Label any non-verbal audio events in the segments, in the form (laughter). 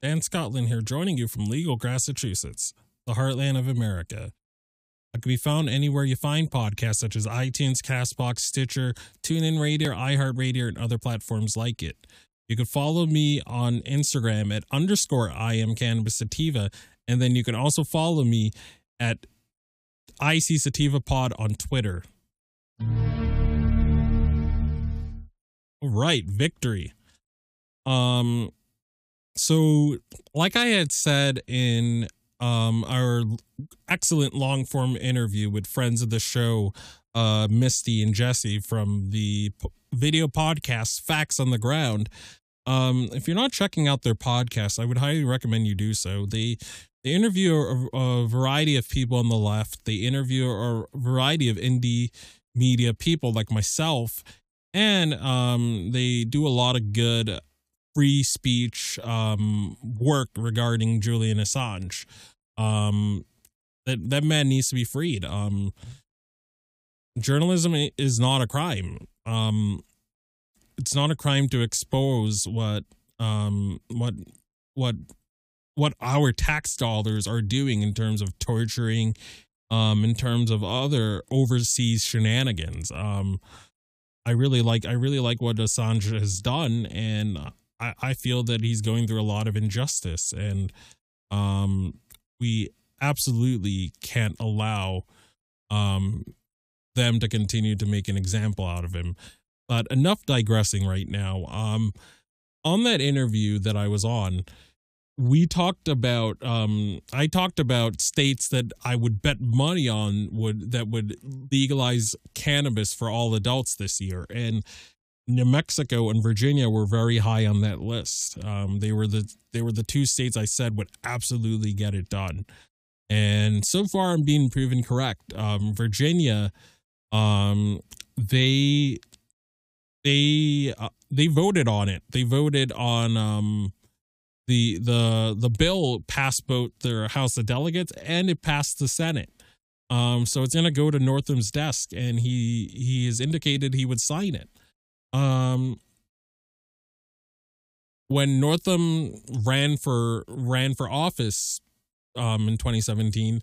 Dan Scotland here, joining you from Legal, Massachusetts, the heartland of America. I can be found anywhere you find podcasts such as iTunes, Castbox, Stitcher, TuneIn Radio, iHeartRadio, and other platforms like it. You can follow me on Instagram at underscore I am Cannabis Sativa, and then you can also follow me at IC Sativa Pod on Twitter. All right, victory. Um, so like I had said in um our excellent long form interview with friends of the show, uh Misty and Jesse from the p- video podcast Facts on the Ground. Um, if you're not checking out their podcast, I would highly recommend you do so. They they interview a, a variety of people on the left. They interview a variety of indie media people like myself, and um, they do a lot of good free speech um, work regarding Julian Assange. Um, that that man needs to be freed. Um, journalism is not a crime. Um, it's not a crime to expose what um what what what our tax dollars are doing in terms of torturing um in terms of other overseas shenanigans um i really like i really like what assange has done and I, I feel that he's going through a lot of injustice and um we absolutely can't allow um them to continue to make an example out of him. But enough digressing right now. Um on that interview that i was on we talked about um I talked about states that I would bet money on would that would legalize cannabis for all adults this year. And New Mexico and Virginia were very high on that list. Um, they were the they were the two states I said would absolutely get it done, and so far I'm being proven correct. Um, Virginia, um, they they uh, they voted on it. They voted on um, the the the bill passed both their House of Delegates and it passed the Senate. Um, so it's gonna go to Northam's desk, and he he has indicated he would sign it. Um, when Northam ran for ran for office, um, in 2017,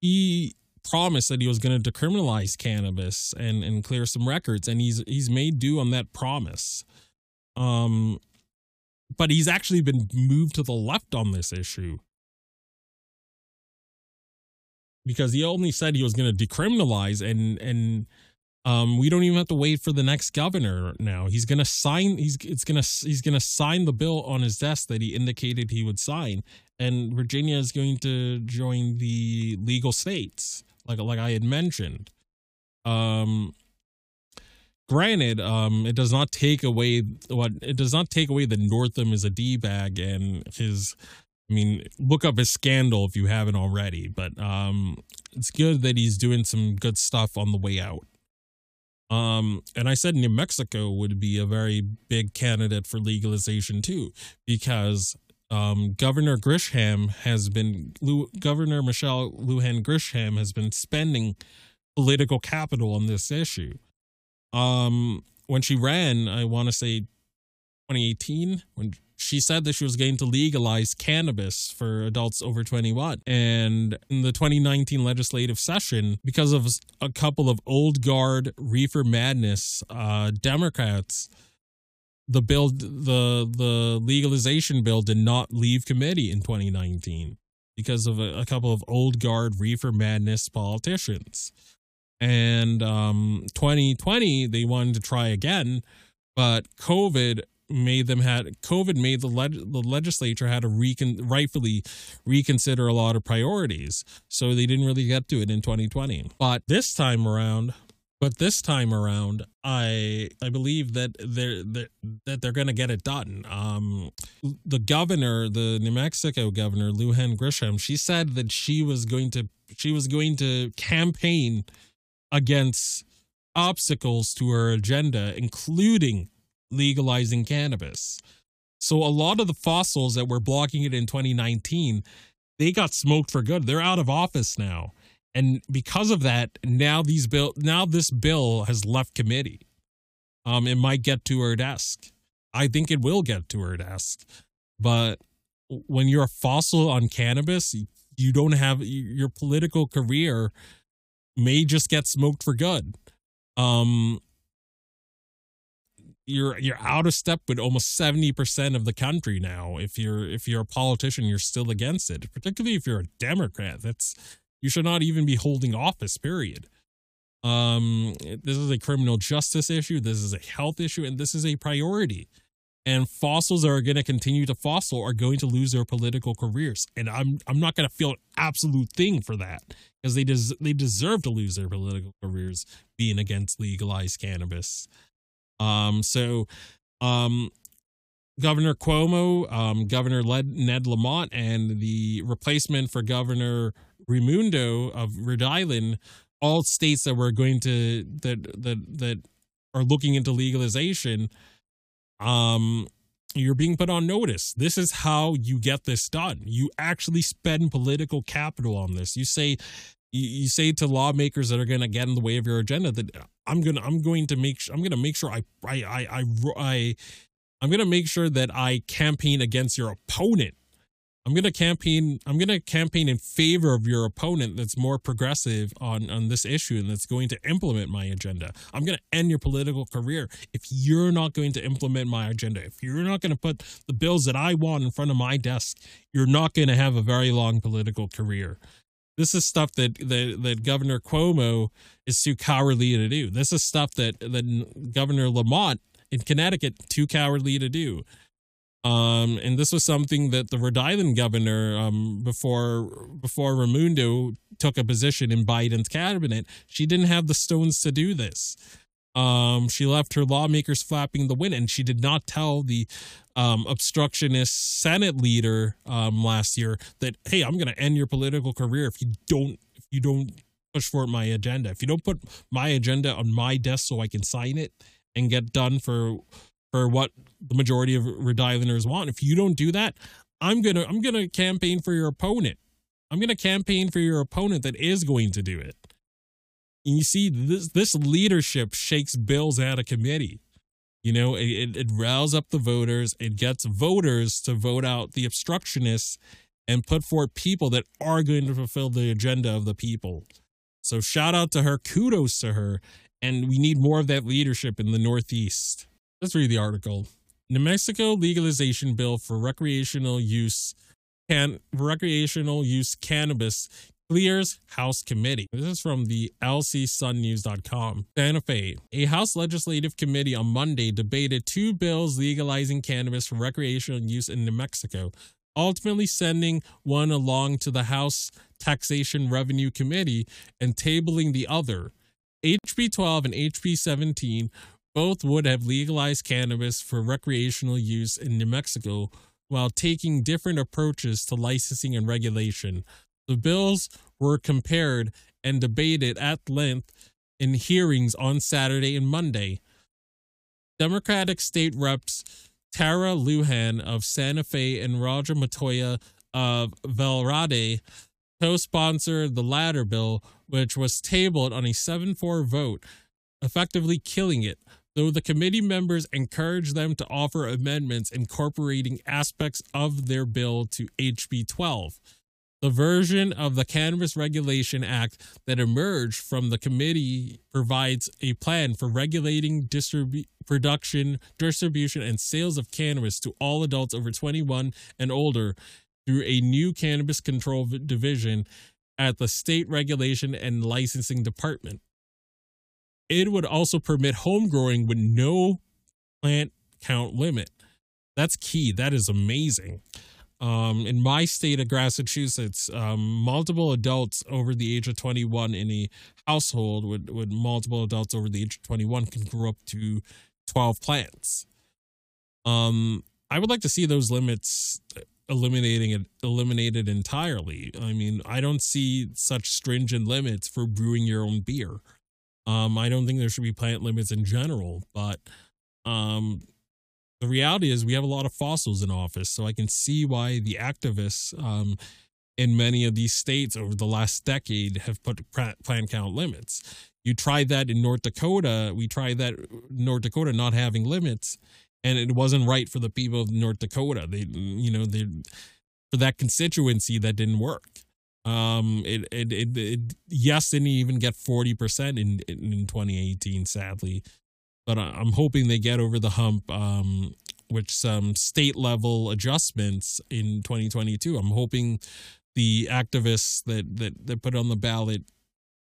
he promised that he was going to decriminalize cannabis and and clear some records, and he's he's made due on that promise. Um, but he's actually been moved to the left on this issue because he only said he was going to decriminalize and and um, we don't even have to wait for the next governor now. He's gonna sign. He's it's gonna he's gonna sign the bill on his desk that he indicated he would sign, and Virginia is going to join the legal states, like like I had mentioned. Um, granted, um, it does not take away what it does not take away that Northam is a d bag and his. I mean, look up his scandal if you haven't already. But um, it's good that he's doing some good stuff on the way out. Um, and I said New Mexico would be a very big candidate for legalization too, because um, Governor Grisham has been Governor Michelle Lujan Grisham has been spending political capital on this issue. Um, when she ran, I want to say 2018, when she said that she was going to legalize cannabis for adults over 21. And in the 2019 legislative session, because of a couple of old guard reefer madness uh, Democrats, the bill, the the legalization bill, did not leave committee in 2019 because of a, a couple of old guard reefer madness politicians. And um, 2020, they wanted to try again, but COVID made them had COVID made the leg, the legislature had to recon, rightfully reconsider a lot of priorities. So they didn't really get to it in 2020. But this time around, but this time around, I I believe that they're, they're that they're going to get it done. Um, the governor, the New Mexico governor, Lujan Grisham, she said that she was going to she was going to campaign against obstacles to her agenda, including legalizing cannabis. So a lot of the fossils that were blocking it in 2019, they got smoked for good. They're out of office now. And because of that, now these bill now this bill has left committee. Um it might get to her desk. I think it will get to her desk. But when you're a fossil on cannabis, you don't have your political career may just get smoked for good. Um you're you're out of step with almost 70% of the country now. If you're if you're a politician you're still against it particularly if you're a democrat. That's you should not even be holding office period. Um this is a criminal justice issue. This is a health issue and this is a priority. And fossils are going to continue to fossil are going to lose their political careers. And i'm i'm not going to feel an absolute thing for that because they des- they deserve to lose their political careers being against legalized cannabis um, so, um, Governor Cuomo, um, Governor Ned Lamont, and the replacement for Governor Raimondo of Rhode Island, all states that were going to that that that are looking into legalization. Um, you're being put on notice. This is how you get this done. You actually spend political capital on this. You say you, you say to lawmakers that are going to get in the way of your agenda that I'm gonna I'm going to make I'm gonna make sure I I I I, I I'm gonna make sure that I campaign against your opponent. I'm gonna campaign. I'm gonna campaign in favor of your opponent that's more progressive on on this issue and that's going to implement my agenda. I'm gonna end your political career if you're not going to implement my agenda. If you're not going to put the bills that I want in front of my desk, you're not going to have a very long political career. This is stuff that, that that Governor Cuomo is too cowardly to do. This is stuff that that Governor Lamont in Connecticut too cowardly to do. Um, and this was something that the Rhode Island governor, um, before before Raimondo took a position in Biden's cabinet, she didn't have the stones to do this. Um, she left her lawmakers flapping the wind, and she did not tell the um, obstructionist Senate leader um, last year that, "Hey, I'm going to end your political career if you don't if you don't push for my agenda. If you don't put my agenda on my desk so I can sign it and get done for for what the majority of Rhode Islanders want. If you don't do that, I'm gonna I'm gonna campaign for your opponent. I'm gonna campaign for your opponent that is going to do it. And you see, this this leadership shakes bills out of committee. You know, it, it, it riles up the voters. It gets voters to vote out the obstructionists and put forth people that are going to fulfill the agenda of the people. So shout out to her, kudos to her, and we need more of that leadership in the Northeast. Let's read the article. New Mexico legalization bill for recreational use can recreational use cannabis clears House committee. This is from the lcsunnews.com. Santa Fe. A House legislative committee on Monday debated two bills legalizing cannabis for recreational use in New Mexico, ultimately sending one along to the House Taxation Revenue Committee and tabling the other. HB 12 and HB 17 both would have legalized cannabis for recreational use in New Mexico while taking different approaches to licensing and regulation. The bills were compared and debated at length in hearings on Saturday and Monday. Democratic state reps Tara Lujan of Santa Fe and Roger Montoya of Velarde co sponsored the latter bill, which was tabled on a 7 4 vote, effectively killing it though the committee members encouraged them to offer amendments incorporating aspects of their bill to HB 12. The version of the Cannabis Regulation Act that emerged from the committee provides a plan for regulating distribu- production, distribution, and sales of cannabis to all adults over 21 and older through a new cannabis control division at the State Regulation and Licensing Department. It would also permit home growing with no plant count limit. That's key. That is amazing. Um, in my state of Massachusetts, um, multiple adults over the age of 21 in a household with, with multiple adults over the age of 21 can grow up to 12 plants. Um, I would like to see those limits eliminating it eliminated entirely. I mean, I don't see such stringent limits for brewing your own beer. Um, I don't think there should be plant limits in general, but um, the reality is we have a lot of fossils in office, so I can see why the activists um, in many of these states over the last decade have put plant count limits. You tried that in North Dakota. We tried that North Dakota not having limits, and it wasn't right for the people of North Dakota. They, you know, they for that constituency that didn't work. Um, it, it, it, it yes, didn't even get 40% in, in 2018, sadly. But I'm hoping they get over the hump um, with some state level adjustments in 2022. I'm hoping the activists that, that, that put on the ballot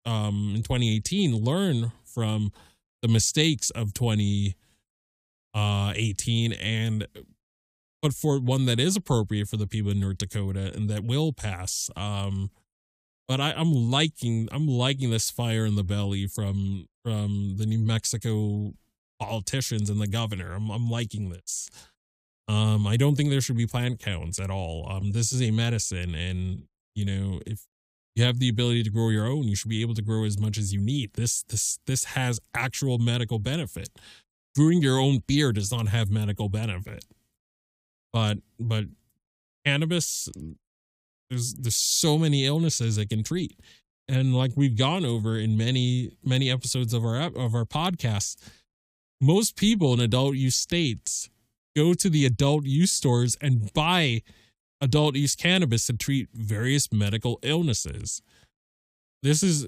um, in 2018 learn from the mistakes of 2018 uh, and put forward one that is appropriate for the people in North Dakota and that will pass. Um, but I, I'm liking I'm liking this fire in the belly from from the New Mexico politicians and the governor. I'm I'm liking this. Um, I don't think there should be plant counts at all. Um, this is a medicine, and you know if you have the ability to grow your own, you should be able to grow as much as you need. This this this has actual medical benefit. Brewing your own beer does not have medical benefit but but cannabis there's there's so many illnesses it can treat and like we've gone over in many many episodes of our of our podcast most people in adult use states go to the adult use stores and buy adult use cannabis to treat various medical illnesses this is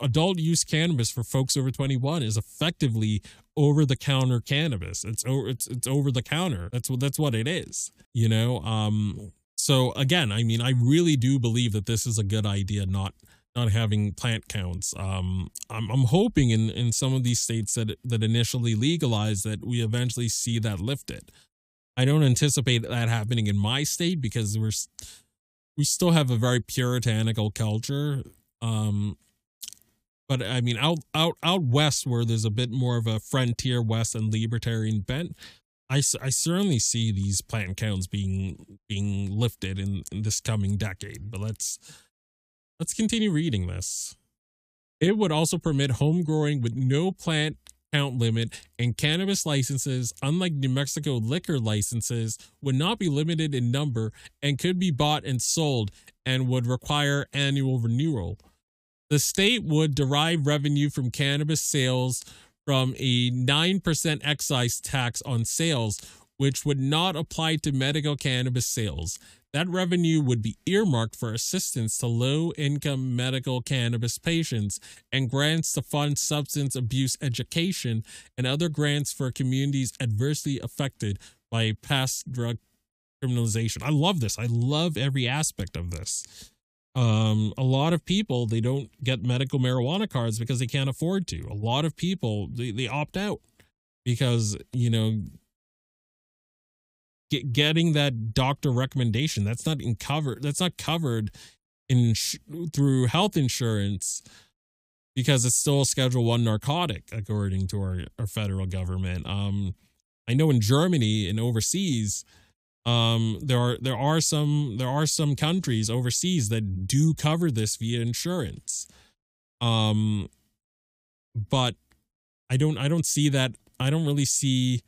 adult use cannabis for folks over 21 is effectively over the counter cannabis. It's over it's it's over the counter. That's what that's what it is. You know, um so again, I mean I really do believe that this is a good idea not not having plant counts. Um I'm I'm hoping in in some of these states that that initially legalized that we eventually see that lifted. I don't anticipate that happening in my state because we're we still have a very puritanical culture. Um, but I mean, out out out west, where there's a bit more of a frontier west and libertarian bent, I, I certainly see these plant counts being being lifted in, in this coming decade. But let's let's continue reading this. It would also permit home growing with no plant count limit, and cannabis licenses, unlike New Mexico liquor licenses, would not be limited in number and could be bought and sold and would require annual renewal. The state would derive revenue from cannabis sales from a 9% excise tax on sales, which would not apply to medical cannabis sales. That revenue would be earmarked for assistance to low income medical cannabis patients and grants to fund substance abuse education and other grants for communities adversely affected by past drug criminalization. I love this. I love every aspect of this. Um, a lot of people they don't get medical marijuana cards because they can't afford to. A lot of people they, they opt out because you know get, getting that doctor recommendation that's not in covered that's not covered in through health insurance because it's still a schedule 1 narcotic according to our, our federal government. Um i know in germany and overseas um there are there are some there are some countries overseas that do cover this via insurance. Um but i don't i don't see that i don't really see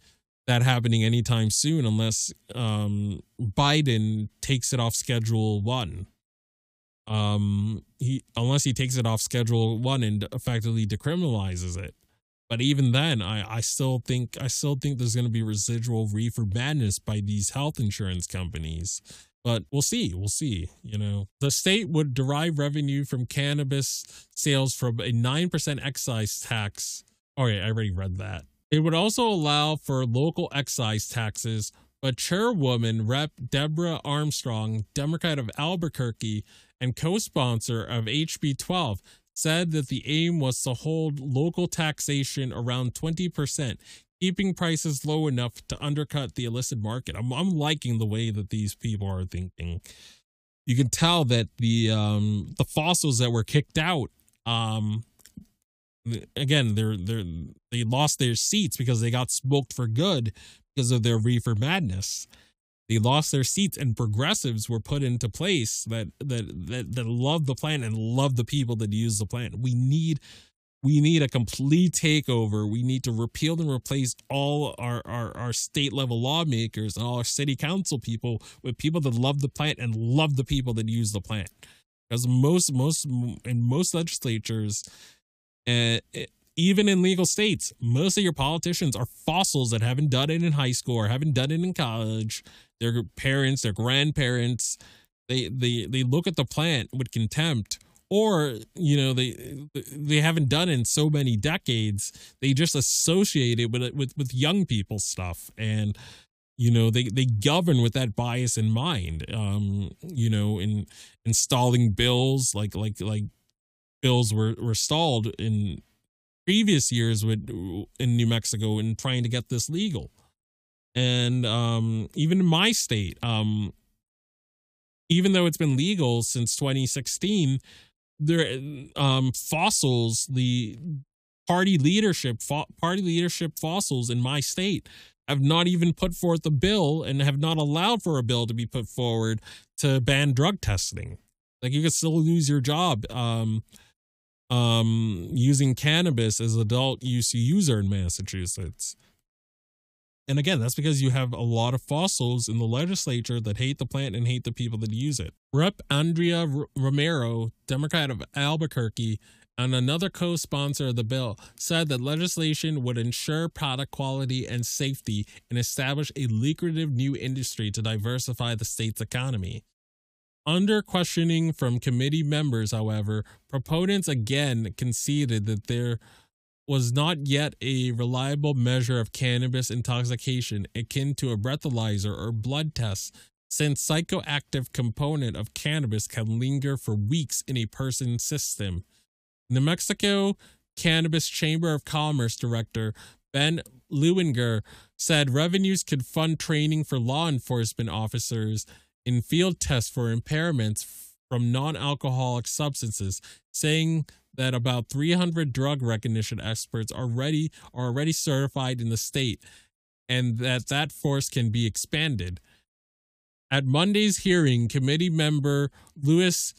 that happening anytime soon unless um, Biden takes it off schedule one. Um, he unless he takes it off schedule one and effectively decriminalizes it. But even then, I, I still think I still think there's going to be residual reefer madness by these health insurance companies. But we'll see. We'll see. You know, the state would derive revenue from cannabis sales from a nine percent excise tax. Oh yeah, I already read that. It would also allow for local excise taxes, but Chairwoman Rep. Deborah Armstrong, Democrat of Albuquerque and co sponsor of HB 12, said that the aim was to hold local taxation around 20%, keeping prices low enough to undercut the illicit market. I'm, I'm liking the way that these people are thinking. You can tell that the um, the fossils that were kicked out um, again they're they're they lost their seats because they got smoked for good because of their reefer madness. They lost their seats and progressives were put into place that that that, that love the plant and love the people that use the plant we need we need a complete takeover. We need to repeal and replace all our, our our state level lawmakers and all our city council people with people that love the plant and love the people that use the plant because most most in most legislatures and even in legal states, most of your politicians are fossils that haven't done it in high school or haven't done it in college. Their parents, their grandparents, they they they look at the plant with contempt or you know they they haven't done it in so many decades they just associate it with with with young people stuff and you know they they govern with that bias in mind um you know in installing bills like like like bills were, were stalled in previous years with in New Mexico in trying to get this legal. And um, even in my state, um, even though it's been legal since 2016, there um, fossils, the party leadership, fo- party leadership fossils in my state have not even put forth a bill and have not allowed for a bill to be put forward to ban drug testing. Like you could still lose your job. Um, um, using cannabis as adult use user in Massachusetts. And again, that's because you have a lot of fossils in the legislature that hate the plant and hate the people that use it. Rep. Andrea R- Romero, Democrat of Albuquerque, and another co sponsor of the bill, said that legislation would ensure product quality and safety and establish a lucrative new industry to diversify the state's economy. Under questioning from committee members, however, proponents again conceded that there was not yet a reliable measure of cannabis intoxication akin to a breathalyzer or blood test, since psychoactive component of cannabis can linger for weeks in a person's system. New Mexico Cannabis Chamber of Commerce director Ben Lewinger said revenues could fund training for law enforcement officers in field tests for impairments from non alcoholic substances, saying that about 300 drug recognition experts are ready are already certified in the state and that that force can be expanded. At Monday's hearing, committee member Luis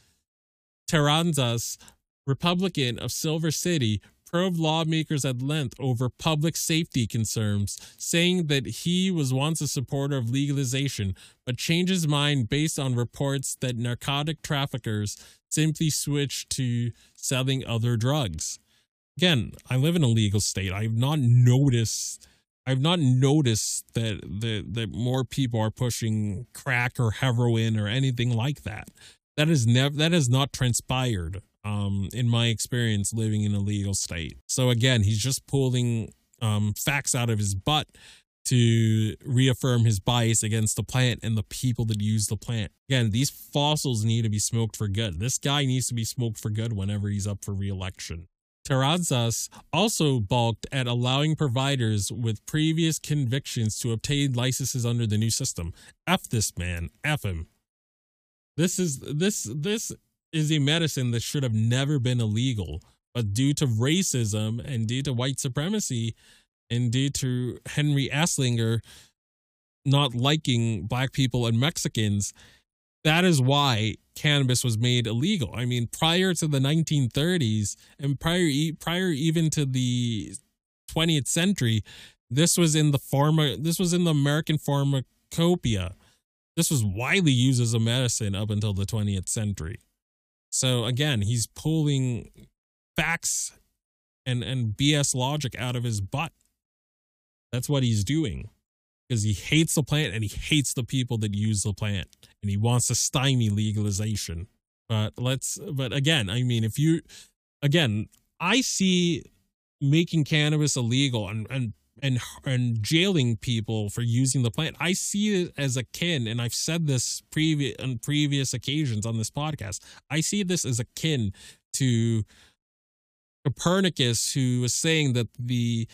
Terrazas, Republican of Silver City, probed lawmakers at length over public safety concerns, saying that he was once a supporter of legalization, but changed his mind based on reports that narcotic traffickers simply switched to selling other drugs. Again, I live in a legal state. I have not noticed I've not noticed that that that more people are pushing crack or heroin or anything like that. That is never that has not transpired um, in my experience living in a legal state. So again, he's just pulling um, facts out of his butt to reaffirm his bias against the plant and the people that use the plant. Again, these fossils need to be smoked for good. This guy needs to be smoked for good whenever he's up for reelection. Terrazas also balked at allowing providers with previous convictions to obtain licenses under the new system. F this man. F him. This is this this is a medicine that should have never been illegal, but due to racism and due to white supremacy and due to Henry Anslinger not liking black people and Mexicans, that is why cannabis was made illegal. I mean, prior to the 1930s and prior prior even to the 20th century, this was in the pharma this was in the American pharmacopoeia. This was widely used as a medicine up until the 20th century. So again, he's pulling facts and and BS logic out of his butt. That's what he's doing. Because he hates the plant and he hates the people that use the plant and he wants to stymie legalization. But let's but again, I mean if you again, I see making cannabis illegal and and and and jailing people for using the plant. I see it as akin, and I've said this previous on previous occasions on this podcast. I see this as akin to Copernicus, who was saying that the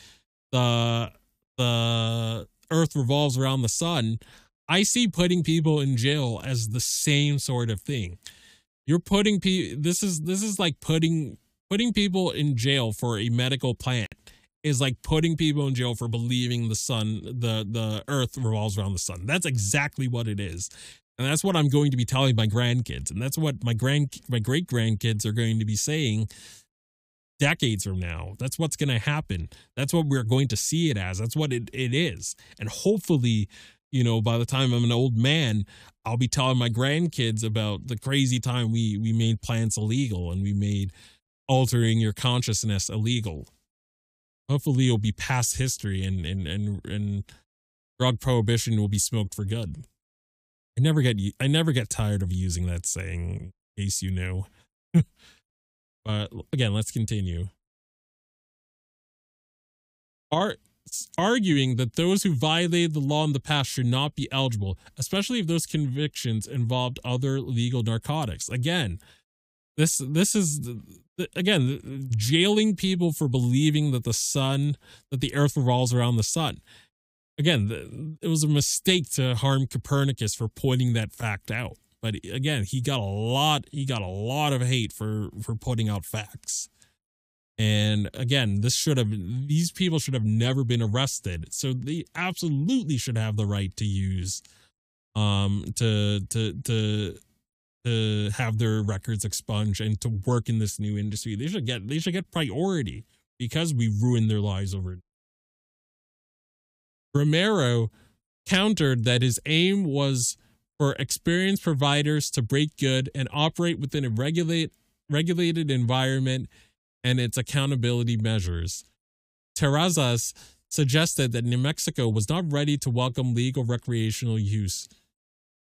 the the Earth revolves around the sun. I see putting people in jail as the same sort of thing. You're putting people. This is this is like putting putting people in jail for a medical plant is like putting people in jail for believing the sun, the the earth revolves around the sun. That's exactly what it is. And that's what I'm going to be telling my grandkids. And that's what my grand my great grandkids are going to be saying decades from now. That's what's going to happen. That's what we're going to see it as. That's what it, it is. And hopefully, you know, by the time I'm an old man, I'll be telling my grandkids about the crazy time we we made plants illegal and we made altering your consciousness illegal hopefully it'll be past history and and and and drug prohibition will be smoked for good. I never get I never get tired of using that saying, in case you know. (laughs) but again, let's continue. Are arguing that those who violated the law in the past should not be eligible, especially if those convictions involved other legal narcotics. Again, this this is again jailing people for believing that the sun that the earth revolves around the sun. Again it was a mistake to harm copernicus for pointing that fact out. But again he got a lot he got a lot of hate for for putting out facts. And again this should have these people should have never been arrested. So they absolutely should have the right to use um to to to to have their records expunged and to work in this new industry. They should get they should get priority because we ruined their lives over. Romero countered that his aim was for experienced providers to break good and operate within a regulate, regulated environment and its accountability measures. Terrazas suggested that New Mexico was not ready to welcome legal recreational use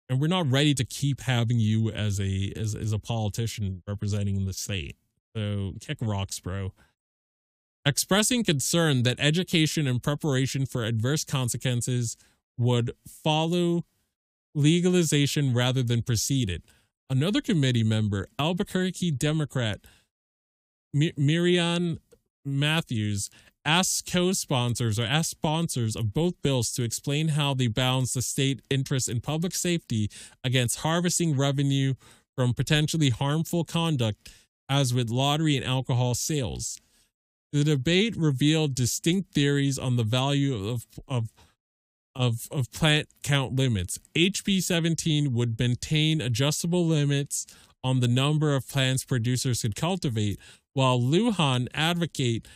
and we're not ready to keep having you as a as, as a politician representing the state. So kick rocks bro. Expressing concern that education and preparation for adverse consequences would follow legalization rather than precede it. Another committee member albuquerque democrat M- Marian Matthews asked co-sponsors or asked sponsors of both bills to explain how they balance the state interest in public safety against harvesting revenue from potentially harmful conduct as with lottery and alcohol sales. The debate revealed distinct theories on the value of, of, of, of plant count limits. HB 17 would maintain adjustable limits on the number of plants producers could cultivate, while Lujan advocate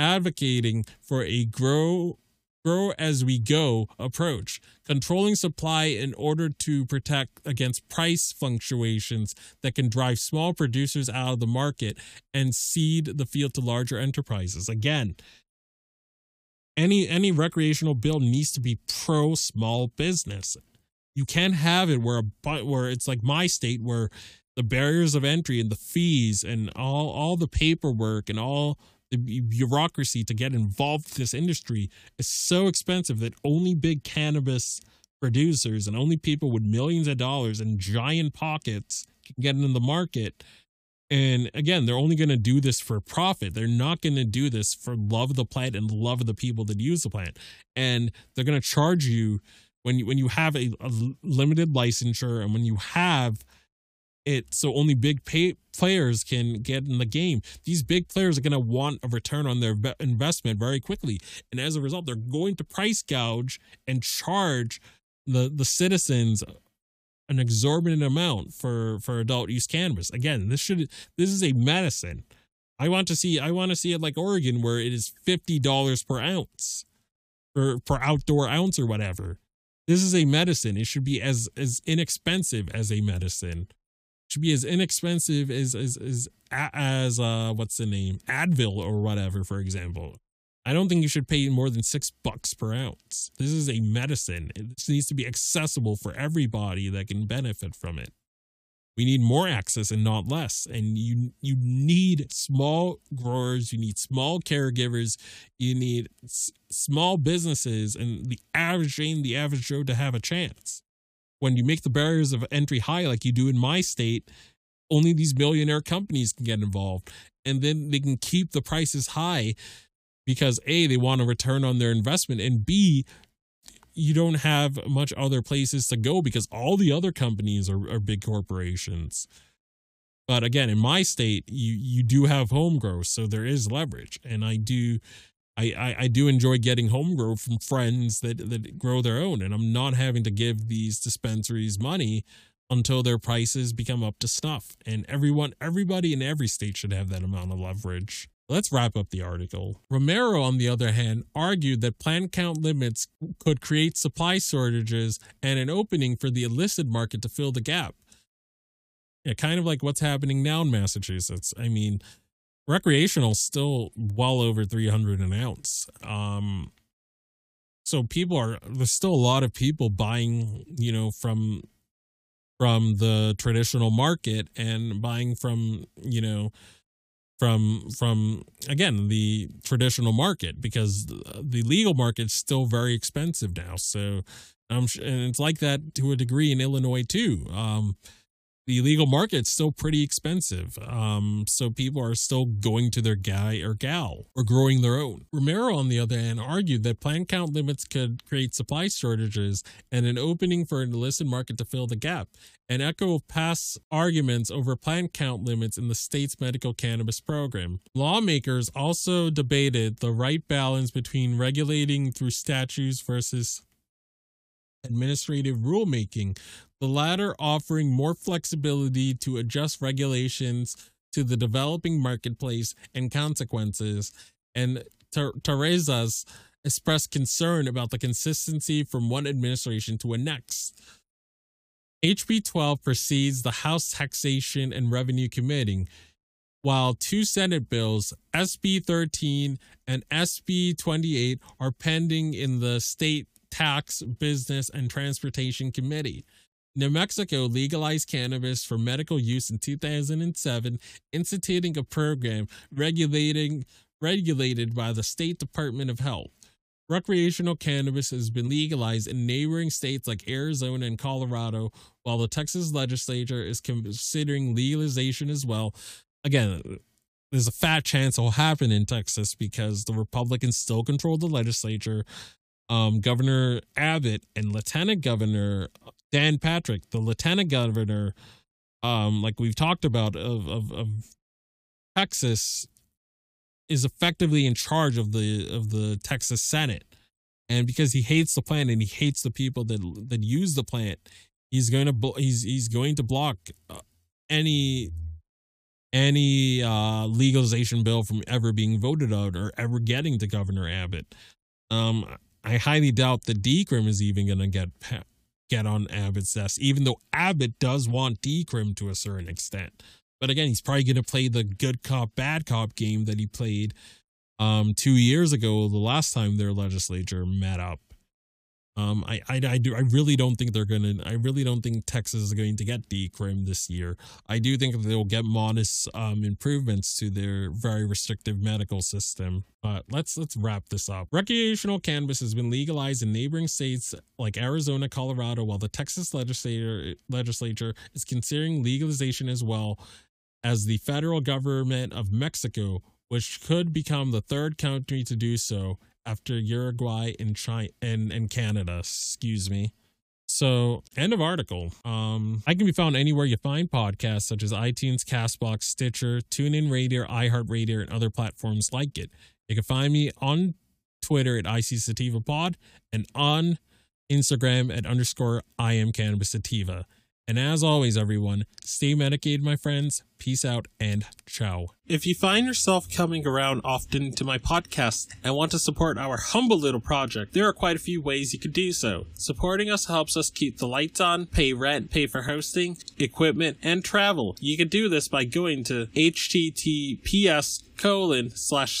advocating for a grow grow as we go approach, controlling supply in order to protect against price fluctuations that can drive small producers out of the market and cede the field to larger enterprises. Again, any any recreational bill needs to be pro small business. You can't have it where a where it's like my state where the barriers of entry and the fees and all all the paperwork and all the bureaucracy to get involved with this industry is so expensive that only big cannabis producers and only people with millions of dollars and giant pockets can get into the market. And again, they're only going to do this for profit. They're not going to do this for love of the plant and love of the people that use the plant. And they're going to charge you when you when you have a, a limited licensure and when you have it so only big pay, players can get in the game. These big players are going to want a return on their investment very quickly, and as a result, they're going to price gouge and charge the the citizens an exorbitant amount for for adult use cannabis. Again, this should this is a medicine. I want to see I want to see it like Oregon where it is fifty dollars per ounce, for per outdoor ounce or whatever. This is a medicine. It should be as as inexpensive as a medicine should be as inexpensive as as as as uh what's the name Advil or whatever, for example. I don't think you should pay more than six bucks per ounce. This is a medicine. It needs to be accessible for everybody that can benefit from it. We need more access and not less. And you you need small growers, you need small caregivers, you need s- small businesses, and the average Jane, the average Joe to have a chance when you make the barriers of entry high, like you do in my state, only these millionaire companies can get involved. And then they can keep the prices high because A, they want a return on their investment, and B, you don't have much other places to go because all the other companies are, are big corporations. But again, in my state, you you do have home growth, so there is leverage, and I do I, I, I do enjoy getting home grow from friends that, that grow their own, and I'm not having to give these dispensaries money until their prices become up to snuff. And everyone, everybody in every state should have that amount of leverage. Let's wrap up the article. Romero, on the other hand, argued that plant count limits could create supply shortages and an opening for the illicit market to fill the gap. Yeah, kind of like what's happening now in Massachusetts. I mean, recreational still well over 300 an ounce. Um so people are there's still a lot of people buying you know from from the traditional market and buying from you know from from again the traditional market because the legal market's still very expensive now. So um and it's like that to a degree in Illinois too. Um the illegal market's still pretty expensive. Um, so people are still going to their guy or gal or growing their own. Romero, on the other hand, argued that plant count limits could create supply shortages and an opening for an illicit market to fill the gap. An echo of past arguments over plant count limits in the state's medical cannabis program. Lawmakers also debated the right balance between regulating through statutes versus administrative rulemaking, the latter offering more flexibility to adjust regulations to the developing marketplace and consequences. And Ter- Terrazas expressed concern about the consistency from one administration to a next. HB 12 precedes the House Taxation and Revenue Committee, while two Senate bills, SB 13 and SB 28, are pending in the State Tax, Business, and Transportation Committee. New Mexico legalized cannabis for medical use in 2007, instituting a program regulating regulated by the State Department of Health. Recreational cannabis has been legalized in neighboring states like Arizona and Colorado, while the Texas legislature is considering legalization as well. Again, there's a fat chance it'll happen in Texas because the Republicans still control the legislature. Um, Governor Abbott and Lieutenant Governor Dan Patrick, the Lieutenant Governor, um, like we've talked about of, of, of Texas, is effectively in charge of the of the Texas Senate, and because he hates the plant and he hates the people that that use the plant, he's going to he's he's going to block uh, any any uh, legalization bill from ever being voted out or ever getting to Governor Abbott. Um, I highly doubt that decrim is even going to get get on Abbott's desk, even though Abbott does want decrim to a certain extent. But again, he's probably going to play the good cop, bad cop game that he played um, two years ago, the last time their legislature met up. Um, I, I, I do I really don't think they're gonna I really don't think Texas is going to get decrim this year. I do think they'll get modest um, improvements to their very restrictive medical system. But let's let's wrap this up. Recreational cannabis has been legalized in neighboring states like Arizona, Colorado, while the Texas legislature legislature is considering legalization as well as the federal government of Mexico, which could become the third country to do so after Uruguay and China and, and Canada, excuse me. So, end of article. Um, I can be found anywhere you find podcasts such as iTunes, Castbox, Stitcher, TuneIn Radio, iHeartRadio, and other platforms like it. You can find me on Twitter at IC Sativa Pod and on Instagram at underscore I am Cannabis Sativa. And as always, everyone, stay medicated, my friends. Peace out and ciao. If you find yourself coming around often to my podcast and want to support our humble little project, there are quite a few ways you could do so. Supporting us helps us keep the lights on, pay rent, pay for hosting, equipment, and travel. You can do this by going to https colon slash